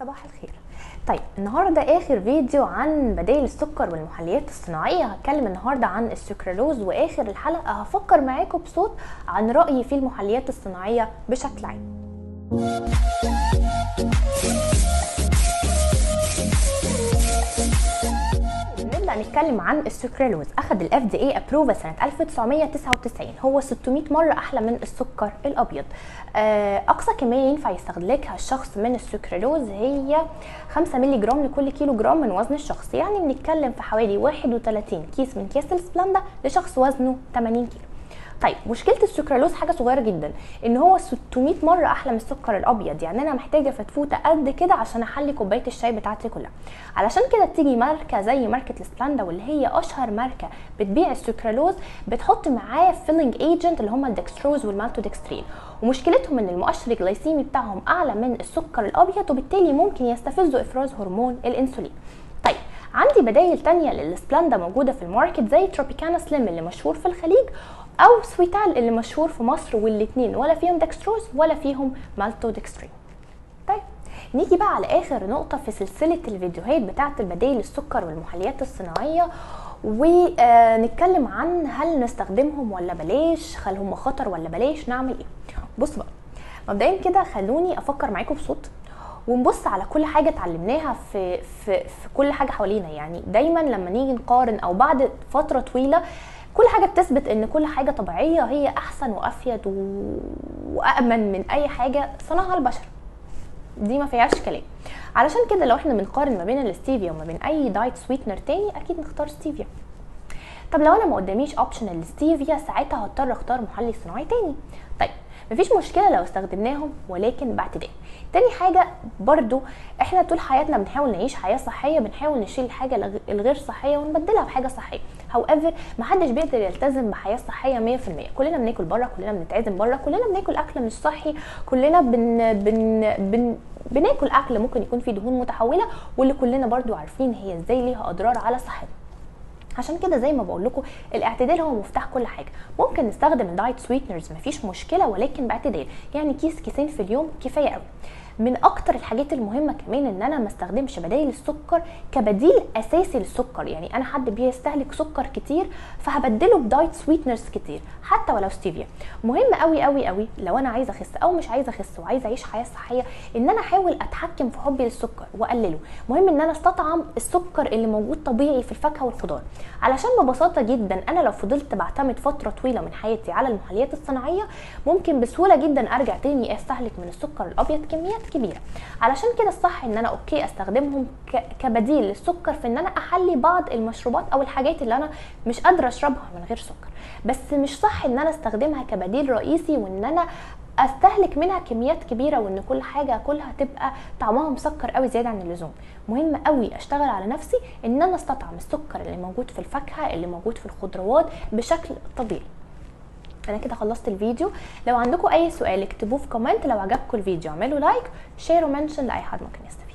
صباح الخير. طيب النهارده آخر فيديو عن بدائل السكر والمحليات الصناعية. هتكلم النهارده عن السكرالوز وآخر الحلقة هفكر معاكم بصوت عن رأيي في المحليات الصناعية بشكل عام. نبدا نتكلم عن السكرالوز أخذ ال FDA approval سنة 1999 هو 600 مرة أحلى من السكر الأبيض. أقصى كمية ينفع يستهلكها الشخص من السكرالوز هي 5 مللي جرام لكل كيلو جرام من وزن الشخص. يعني بنتكلم في حوالي 31 كيس من كيس السبلاندا لشخص وزنه 80 كيلو. طيب مشكلة السكرالوز حاجة صغيرة جدا إن هو 600 مرة أحلى من السكر الأبيض يعني أنا محتاجة فتفوتة قد كده عشان أحلي كوباية الشاي بتاعتي كلها. علشان كده تيجي ماركة زي ماركة السبلاندا واللي هي أشهر ماركة بتبيع السكرالوز بتحط معاه filling agent اللي هم الدكستروز والمالتودكسترين ومشكلتهم إن المؤشر الجلايسيمي بتاعهم أعلى من السكر الأبيض وبالتالي ممكن يستفزوا إفراز هرمون الإنسولين. طيب عندي بدايل تانية للسبلاندا موجودة في ال market زي تروبيكانا سليم اللي مشهور في الخليج أو سويتال اللي مشهور في مصر والاثنين ولا فيهم دكستروز ولا فيهم مالتودكسترين طيب نيجي بقى على آخر نقطة في سلسلة الفيديوهات بتاعة البدائل السكر والمحليات الصناعية. ونتكلم عن هل نستخدمهم ولا بلاش هل هم خطر ولا بلاش نعمل إيه. بص بقى مبدئيا كده خلوني أفكر معاكم بصوت ونبص على كل حاجة اتعلمناها في في في كل حاجة حوالينا. يعني دايما لما نيجي نقارن أو بعد فترة طويلة كل حاجة بتثبت إن كل حاجة طبيعية هي أحسن وأفيد و... وامن من أي حاجة صنعها البشر. دي ما فيهاش كلام. علشان كده لو إحنا بنقارن ما بين الاستيفيا وما بين أي diet sweetener تاني أكيد نختار ستيفيا. طب لو أنا ما قداميش option الستيفيا ساعتها هضطر أختار محلي صناعي تاني. طيب مفيش مشكلة لو استخدمناهم ولكن باعتدال تاني حاجة برضو إحنا طول حياتنا بنحاول نعيش حياة صحية بنحاول نشيل الحاجة الغير صحية ونبدلها بحاجة صحية. However محدش بيقدر يلتزم بحياة صحية 100% كلنا بناكل بره كلنا بنتعزم بره كلنا بناكل أكل مش صحي كلنا بن بن, بن بناكل أكل ممكن يكون فيه دهون متحولة واللي كلنا برضو عارفين هي إزاي ليها أضرار على صحتنا. عشان كده زي ما بقول لكم الاعتدال هو مفتاح كل حاجة. ممكن نستخدم ال diet sweeteners مفيش مشكلة ولكن باعتدال. يعني كيس كيسين في اليوم كفاية قوي. من أكتر الحاجات المهمة كمان إن أنا ما استخدمش بدائل السكر كبديل أساسي للسكر. يعني أنا حد بيستهلك سكر كتير فهبدله ب diet sweeteners كتير حتى ولو ستيفيا مهم قوي قوي قوي لو أنا عايزة أخس أو مش عايزة أخس وعايزة أعيش حياة صحية إن أنا أحاول أتحكم في حبي للسكر وأقلله. مهم إن أنا أستطعم السكر اللي موجود طبيعي في الفاكهة والخضار. علشان ببساطة جدا أنا لو فضلت بعتمد فترة طويلة من حياتي على المحليات الصناعية ممكن بسهولة جدا أرجع تاني أستهلك من السكر الأبيض كميات كبيرة. علشان كده الصح إن أنا أوكي أستخدمهم كبديل للسكر في إن أنا أحلي بعض المشروبات أو الحاجات اللي أنا مش قادرة أشربها من غير سكر. بس مش صح إن أنا أستخدمها كبديل رئيسي وإن أنا أستهلك منها كميات كبيرة وإن كل حاجة اكلها تبقى طعمها مسكر قوي زيادة عن اللزوم. مهم قوي أشتغل على نفسي إن أنا أستطعم السكر اللي موجود في الفاكهة اللي موجود في الخضروات بشكل طبيعي. أنا كده خلصت الفيديو. لو عندكم أي سؤال اكتبوه في comment لو عجبكم الفيديو اعملوا like share و mention لأي حد ممكن يستفيد.